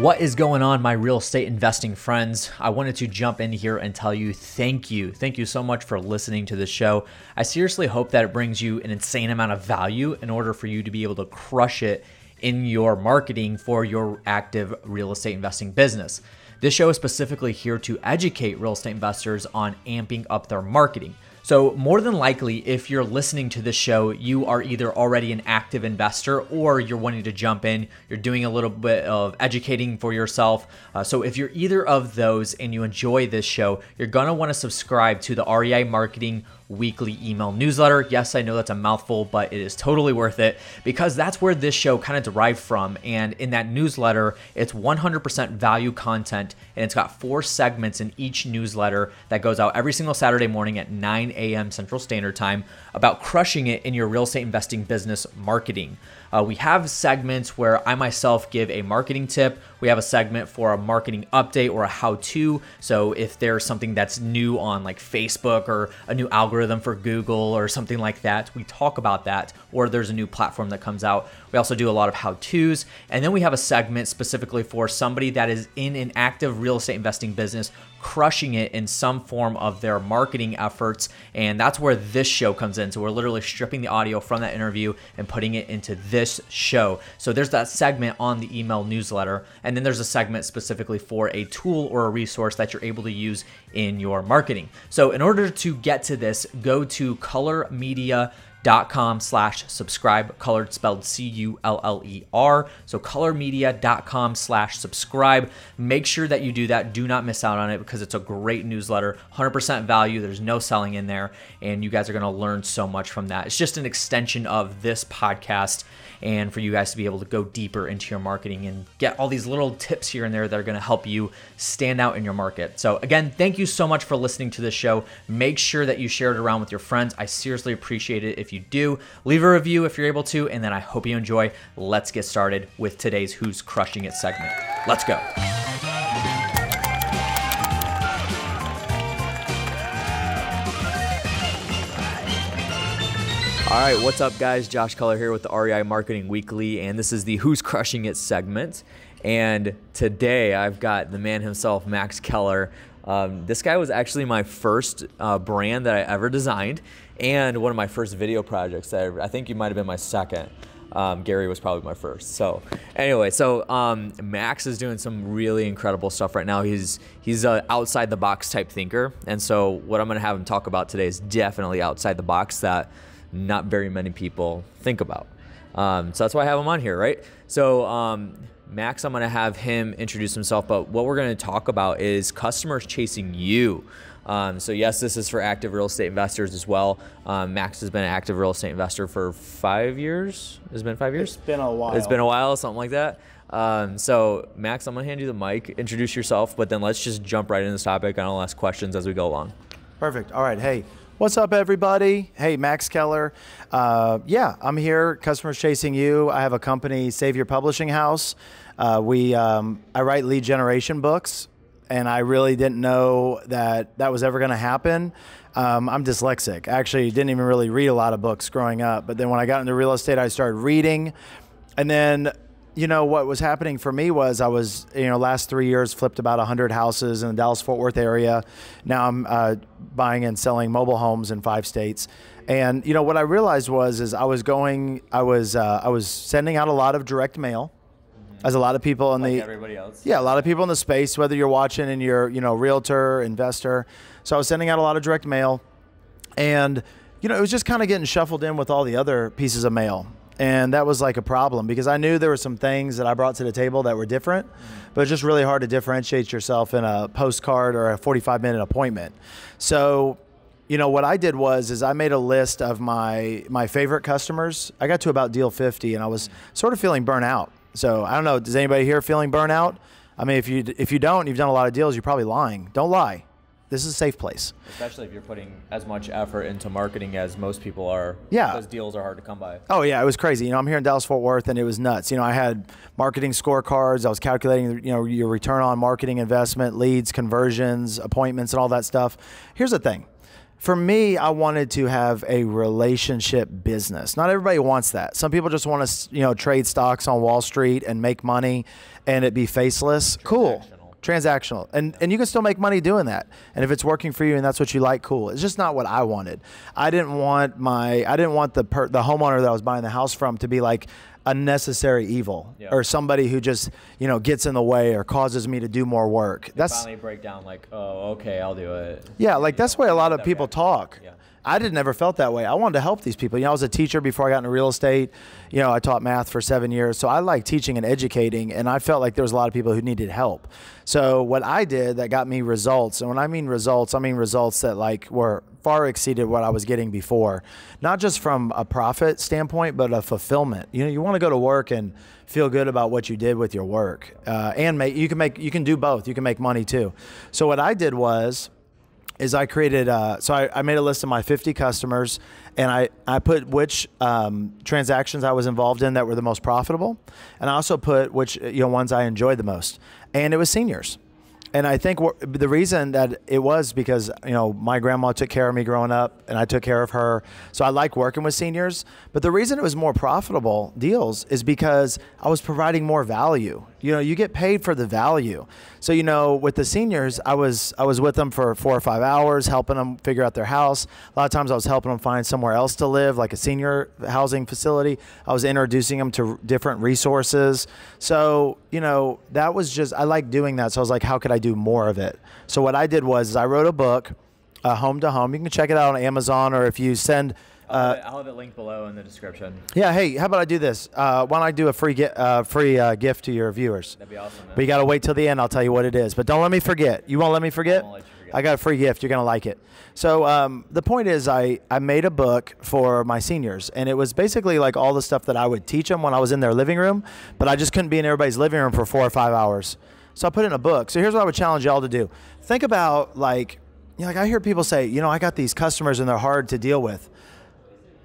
What is going on, my real estate investing friends? I wanted to jump in here and tell you thank you. Thank you so much for listening to the show. I seriously hope that it brings you an insane amount of value in order for you to be able to crush it in your marketing for your active real estate investing business. This show is specifically here to educate real estate investors on amping up their marketing. So, more than likely, if you're listening to this show, you are either already an active investor or you're wanting to jump in. You're doing a little bit of educating for yourself. Uh, so, if you're either of those and you enjoy this show, you're going to want to subscribe to the REI Marketing weekly email newsletter. Yes, I know that's a mouthful, but it is totally worth it because that's where this show kind of derived from. And in that newsletter, it's 100% value content and it's got four segments in each newsletter that goes out every single Saturday morning at 9 a.m. Central Standard Time about crushing it in your real estate investing business marketing. Uh, we have segments where I myself give a marketing tip. We have a segment for a marketing update or a how to. So if there's something that's new on like Facebook or a new algorithm for Google or something like that, we talk about that. Or there's a new platform that comes out. We also do a lot of how to's. And then we have a segment specifically for somebody that is in an active real estate investing business crushing it in some form of their marketing efforts. And that's where this show comes in. So we're literally stripping the audio from that interview and putting it into this show. So there's that segment on the email newsletter. And then there's a segment specifically for a tool or a resource that you're able to use in your marketing. So in order to get to this, go to Culler Media dot com slash subscribe colored spelled c-u-l-l-e-r so cullermedia.com slash subscribe. Make sure that you do that. Do not miss out on it because it's a great newsletter. 100% value. There's no selling in there. And you guys are going to learn so much from that. It's just an extension of this podcast and for you guys to be able to go deeper into your marketing and get all these little tips here and there that are going to help you stand out in your market. So, again, thank you so much for listening to this show. Make sure that you share it around with your friends. I seriously appreciate it. If you do. Leave a review if you're able to, and then I hope you enjoy. Let's get started with today's Who's Crushing It segment. Let's go. All right, what's up, guys? Josh Culler here with the REI Marketing Weekly, and this is the Who's Crushing It segment. And today I've got the man himself, Max Keller. Um, this guy was actually my first uh, brand that I ever designed, and one of my first video projects. That I, I think you might have been my second. Um, Gary was probably my first. So anyway, so um, Max is doing some really incredible stuff right now. He's he's a outside the box type thinker, and so what I'm going to have him talk about today is definitely outside the box that not very many people think about. Um, so that's why I have him on here, right? So, um, Max, I'm going to have him introduce himself, but what we're going to talk about is customers chasing you. Um, so, yes, this is for active real estate investors as well. Um, Max has been an active real estate investor for five years. It's it been five years? It's been a while. It's been a while, something like that. Um, so, Max, I'm going to hand you the mic, introduce yourself, but then let's just jump right into this topic and I'll ask questions as we go along. Perfect. All right. Hey, What's up, everybody? Hey, Max Keller. Uh, yeah, I'm here. Customers chasing you. I have a company, Savior Publishing House. Uh, we, um, I write lead generation books, and I really didn't know that that was ever going to happen. Um, I'm dyslexic. Actually, didn't even really read a lot of books growing up. But then when I got into real estate, I started reading, and then you know what was happening for me was I was you know last three years flipped about 100 houses in the Dallas Fort Worth area. Now I'm uh, buying and selling mobile homes in five states. And you know what I realized was is I was going I was uh, I was sending out a lot of direct mail. Mm-hmm. As a lot of people in like the everybody else. Yeah, a lot of people in the space, whether you're watching and you're, you know, realtor, investor. So I was sending out a lot of direct mail and you know, it was just kind of getting shuffled in with all the other pieces of mail and that was like a problem because I knew there were some things that I brought to the table that were different, mm-hmm. but it's just really hard to differentiate yourself in a postcard or a 45 minute appointment. So, you know what I did was is I made a list of my my favorite customers. I got to about deal 50 and I was sort of feeling burnt out. So, I don't know, does anybody here feeling burnout? I mean, if you if you don't, you've done a lot of deals, you're probably lying. Don't lie this is a safe place. Especially if you're putting as much effort into marketing as most people are. Yeah. Those deals are hard to come by. Oh, yeah. It was crazy. You know, I'm here in Dallas Fort Worth and it was nuts. You know, I had marketing scorecards. I was calculating, you know, your return on marketing investment, leads, conversions, appointments, and all that stuff. Here's the thing for me, I wanted to have a relationship business. Not everybody wants that. Some people just want to, you know, trade stocks on Wall Street and make money and it be faceless. Cool. Transactional. And and you can still make money doing that. And if it's working for you and that's what you like, cool. It's just not what I wanted. I didn't want my I didn't want the per, the homeowner that I was buying the house from to be like a necessary evil Yeah. or somebody who just, you know, gets in the way or causes me to do more work. That's Finally break down like, oh, okay, I'll do it. yeah, like that's the way a lot of people reaction. talk. Yeah. I did never felt that way. I wanted to help these people. You know, I was a teacher before I got into real estate. You know, I taught math for seven years, so I like teaching and educating, and I felt like there was a lot of people who needed help. So what I did that got me results, and when I mean results, I mean results that like were far exceeded what I was getting before, not just from a profit standpoint, but a fulfillment. You know, you want to go to work and feel good about what you did with your work, uh, and make you can make you can do both. You can make money too. So what I did was is I created, uh, so I, I made a list of my 50 customers and I, I put which um, transactions I was involved in that were the most profitable. And I also put which, you know, ones I enjoyed the most. And it was seniors. And I think the reason that it was because, you know, my grandma took care of me growing up and I took care of her. So I like working with seniors. But the reason it was more profitable deals is because I was providing more value. You know, you get paid for the value. So, you know, with the seniors, I was I was with them for four or five hours, helping them figure out their house. A lot of times I was helping them find somewhere else to live, like a senior housing facility. I was introducing them to different resources. So, you know, that was just I like doing that. So I was like, how could I do more of it? So what I did was I wrote a book, uh, Home to Home. You can check it out on Amazon or if you send I'll, have it, I'll have it linked below in the description. yeah, hey, how about I do this? Uh, why don't I do a free gi- uh, free uh, gift to your viewers? That'd be awesome. Man. But you got to wait till the end. I'll tell you what it is. But don't let me forget. You won't let me forget? I won't let you forget. I got a free gift. You're to like it. So um, the point is, I, I made a book for my seniors, and it was basically like all the stuff that I would teach them when I was in their living room, but I just couldn't be in everybody's living room for four or five hours. So I put it in a book. So here's what I would challenge y'all to do. Think about like, you know, like I hear people say, you know, I got these customers and they're hard to deal with.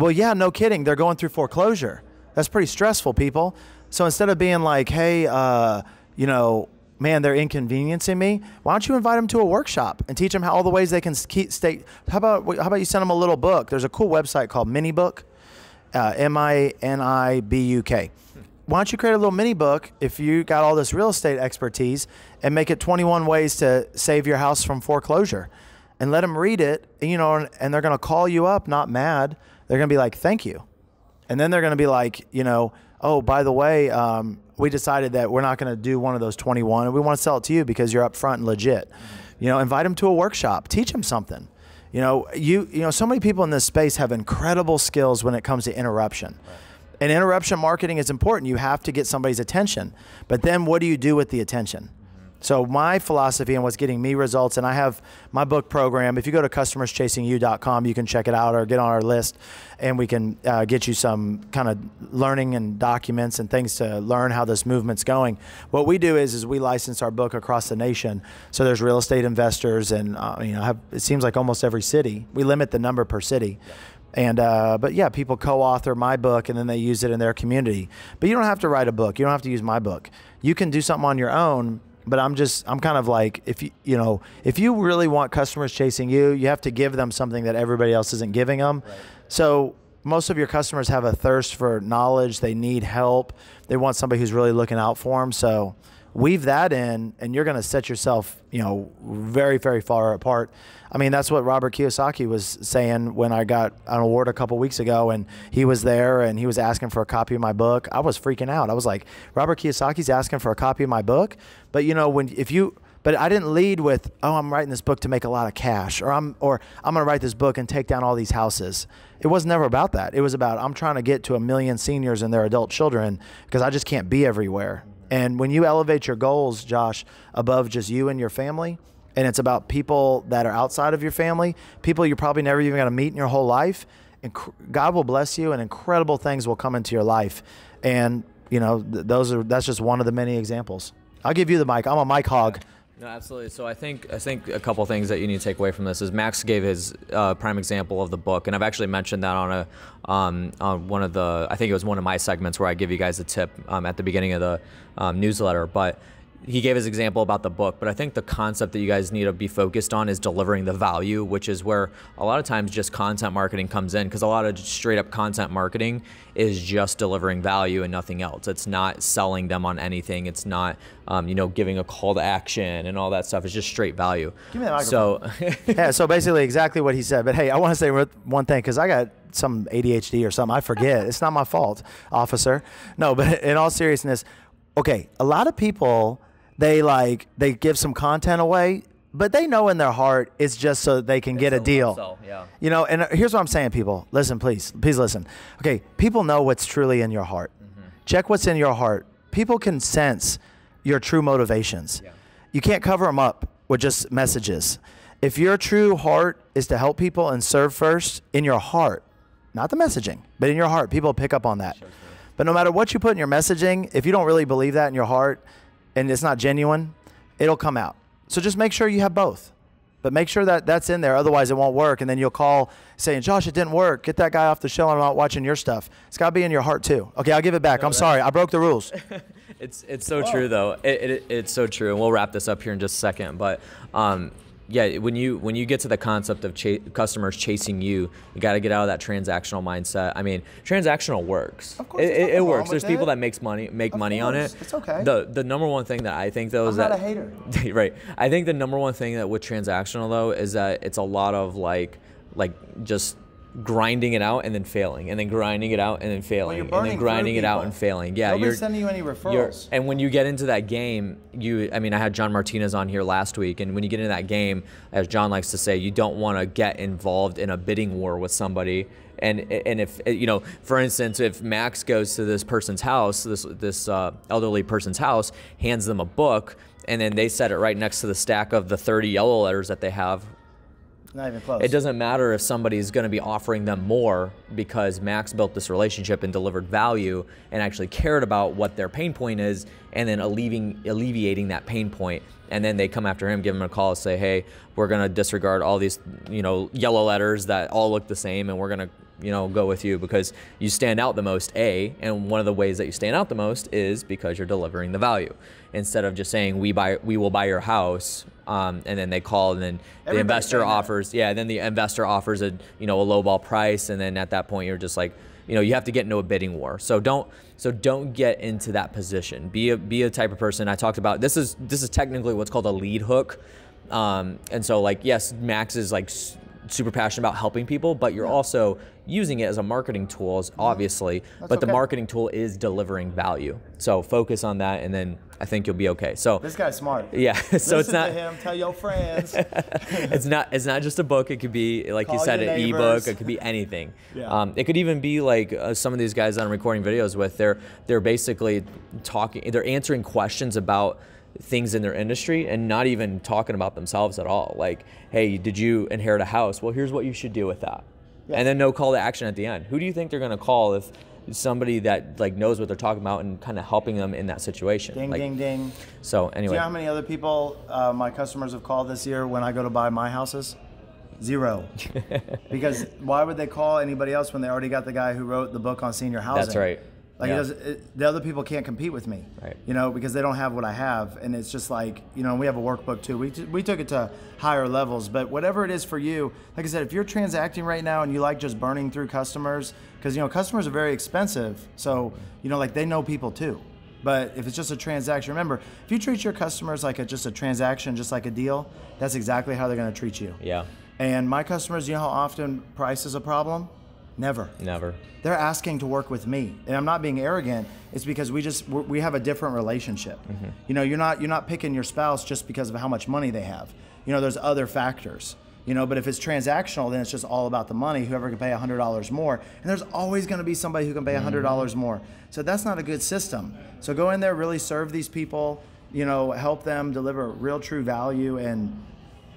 Well, yeah, no kidding. They're going through foreclosure. That's pretty stressful, people. So instead of being like, hey, uh, you know, man, they're inconveniencing me. Why don't you invite them to a workshop and teach them how all the ways they can keep stay? How about how about you send them a little book? There's a cool website called MiniBuk, uh, M I N I B U K. Why don't you create a little mini book if you got all this real estate expertise and make it 21 ways to save your house from foreclosure? and let them read it, you know, and, and they're going to call you up, not mad. They're going to be like, "Thank you," and then they're going to be like, you know, "Oh, by the way, um, we decided that we're not going to do one of those 21, and we want to sell it to you because you're upfront and legit." You know, invite them to a workshop, teach them something. You know, you you know, so many people in this space have incredible skills when it comes to interruption. And interruption marketing is important. You have to get somebody's attention. But then what do you do with the attention? So my philosophy and what's getting me results, and I have my book program. If you go to customerschasing.you.com, you can check it out or get on our list, and we can uh, get you some kind of learning and documents and things to learn how this movement's going. What we do is, is we license our book across the nation. So there's real estate investors, and uh, you know, have, it seems like almost every city. We limit the number per city. And uh, but yeah, people co-author my book and then they use it in their community. But you don't have to write a book. You don't have to use my book. You can do something on your own. But I'm just I'm kind of like if you you know if you really want customers chasing you, you have to give them something that everybody else isn't giving them. So most of your customers have a thirst for knowledge. They need help. They want somebody who's really looking out for them. So weave that in, and you're going to set yourself, you know, very, very far apart. I mean, that's what Robert Kiyosaki was saying when I got an award a couple weeks ago, and he was there and he was asking for a copy of my book. I was freaking out. I was like, Robert Kiyosaki's asking for a copy of my book, but you know, when if you but I didn't lead with, "Oh, I'm writing this book to make a lot of cash," or "I'm or I'm going to write this book and take down all these houses." It was never about that. It was about I'm trying to get to a million seniors and their adult children because I just can't be everywhere. And when you elevate your goals, Josh, above just you and your family, and it's about people that are outside of your family, people you're probably never even going to meet in your whole life, and God will bless you, and incredible things will come into your life. And you know, th- those are that's just one of the many examples. I'll give you the mic. I'm a mic hog. No, absolutely. So I think I think a couple things that you need to take away from this is Max gave his uh, prime example of the book, and I've actually mentioned that on a um, on one of the I think it was one of my segments where I give you guys a tip um, at the beginning of the um, newsletter. But he gave his example about the book, but I think the concept that you guys need to be focused on is delivering the value, which is where a lot of times just content marketing comes in because a lot of straight up content marketing is just delivering value and nothing else. It's not selling them on anything. It's not, um, you know, giving a call to action and all that stuff. It's just straight value. Give me the So, yeah, so basically exactly what he said. But hey, I want to say one thing because I got some ADHD or something. I forget. it's not my fault, officer. No, but in all seriousness, okay, a lot of people they like they give some content away, but they know in their heart it's just so they can get a deal. yeah. You know, and here's what I'm saying, people. Listen, please, please listen. Okay, people know what's truly in your heart. Mm-hmm. Check what's in your heart. People can sense your true motivations. Yeah. You can't cover them up with just messages. If your true heart is to help people and serve first in your heart, not the messaging, but in your heart, people pick up on that. Sure, sure. But no matter what you put in your messaging, if you don't really believe that in your heart and it's not genuine, it'll come out. So just make sure you have both. But make sure that that's in there, otherwise it won't work. And then you'll call saying, "Josh, it didn't work. Get that guy off the show. I'm not watching your stuff." It's got to be in your heart too. Okay, I'll give it back. I'm sorry, I broke the rules. it's it's so Whoa. true though. It, it, it's so true, and we'll wrap this up here in just a second. But um, yeah, when you when you get to the concept of ch- customers chasing you, you got to get out of that transactional mindset. I mean, transactional works. Of course, it, it works. There's people that makes money make of money course. on it. It's okay. The the number one thing that I think though is I'm that not a hater. right. I think the number one thing that with transactional though is that it's a lot of like like just grinding it out and then failing, and then grinding it out and then failing, well, and then grinding it out and failing. Yeah, Nobody's you're sending you any referrals. and when you get into that game, you I mean, I had John Martinez on here last week, and when you get into that game, as John likes to say, you don't want to get involved in a bidding war with somebody. And and if you know, for instance, if Max goes to this person's house, this this uh, elderly person's house, hands them a book, and then they set it right next to the stack of the 30 yellow letters that they have not even close. It doesn't matter if somebody's going to be offering them more because Max built this relationship and delivered value and actually cared about what their pain point is and then alleviating, alleviating that pain point. And then they come after him, give him a call, say, hey, we're going to disregard all these, you know, yellow letters that all look the same and we're going to, you know, go with you because you stand out the most, A. And one of the ways that you stand out the most is because you're delivering the value. Instead of just saying, we, buy, we will buy your house, um, and then they call, and then the investor offers, yeah, then the investor offers a you know a lowball price, and then at that point you're just like, you know, you have to get into a bidding war. So don't so don't get into that position. Be a be a type of person. I talked about this is this is technically what's called a lead hook, um, and so like yes, Max is like super passionate about helping people, but you're yeah. also using it as a marketing tool, obviously. That's but okay. the marketing tool is delivering value. So focus on that, and then I think you'll be okay. So this guy's smart. Yeah. so Listen it's not to him. Tell your friends. it's not. It's not just a book. It could be like Call you said, an ebook. It could be anything. Yeah. Um, it could even be like uh, some of these guys that I'm recording videos with. They're they're basically talking. They're answering questions about things in their industry and not even talking about themselves at all. Like, hey, did you inherit a house? Well, here's what you should do with that. Yeah. And then no call to action at the end. Who do you think they're going to call if somebody that like knows what they're talking about and kind of helping them in that situation? Ding, like, ding, ding. So anyway, do you know how many other people uh, my customers have called this year when I go to buy my houses? Zero. because why would they call anybody else when they already got the guy who wrote the book on senior housing? That's right. Like yeah. it it, the other people can't compete with me, right. you know, because they don't have what I have, and it's just like you know we have a workbook too. We t- we took it to higher levels, but whatever it is for you, like I said, if you're transacting right now and you like just burning through customers, because you know customers are very expensive, so you know like they know people too. But if it's just a transaction, remember, if you treat your customers like a, just a transaction, just like a deal, that's exactly how they're going to treat you. Yeah. And my customers, you know how often price is a problem? Never. Never. They're asking to work with me, and I'm not being arrogant. It's because we just we have a different relationship. Mm-hmm. You know, you're not you're not picking your spouse just because of how much money they have. You know, there's other factors. You know, but if it's transactional, then it's just all about the money. Whoever can pay hundred dollars more, and there's always going to be somebody who can pay hundred dollars mm-hmm. more. So that's not a good system. So go in there, really serve these people. You know, help them deliver real, true value, and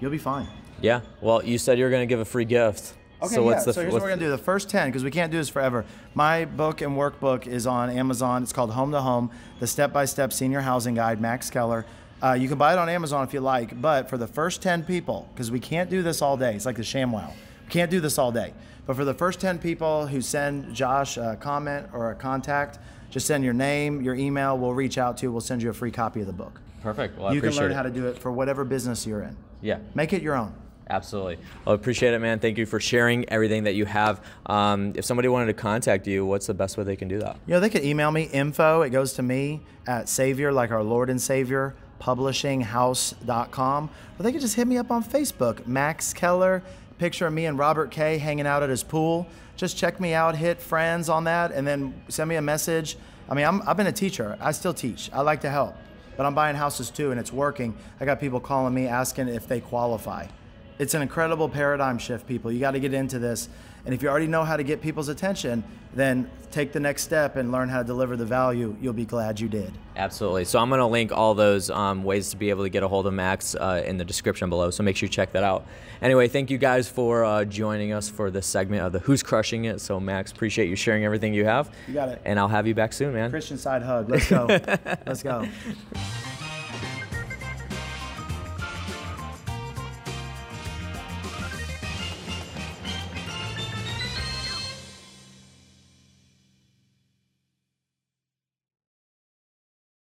you'll be fine. Yeah. Well, you said you were going to give a free gift. Okay, so yeah. so here's what we're gonna do. The first ten, because we can't do this forever. My book and workbook is on Amazon. It's called Home to Home: The Step-by-Step Senior Housing Guide. Max Keller. Uh, you can buy it on Amazon if you like, but for the first ten people, because we can't do this all day. It's like the ShamWow. We can't do this all day. But for the first ten people who send Josh a comment or a contact, just send your name, your email. We'll reach out to. you. We'll send you a free copy of the book. Perfect. Well, I you can learn it. how to do it for whatever business you're in. Yeah. Make it your own. Absolutely. Well, appreciate it, man. Thank you for sharing everything that you have. Um, if somebody wanted to contact you, what's the best way they can do that? You know, they could email me info. It goes to me at Savior, like our Lord and Savior, publishinghouse.com. Or they could just hit me up on Facebook, Max Keller. Picture of me and Robert K hanging out at his pool. Just check me out, hit friends on that, and then send me a message. I mean, I'm, I've been a teacher. I still teach. I like to help, but I'm buying houses too, and it's working. I got people calling me asking if they qualify. It's an incredible paradigm shift, people. You got to get into this. And if you already know how to get people's attention, then take the next step and learn how to deliver the value. You'll be glad you did. Absolutely. So I'm going to link all those um, ways to be able to get a hold of Max uh, in the description below. So make sure you check that out. Anyway, thank you guys for uh, joining us for this segment of the Who's Crushing It. So Max, appreciate you sharing everything you have. You got it. And I'll have you back soon, man. Christian side hug. Let's go. Let's go.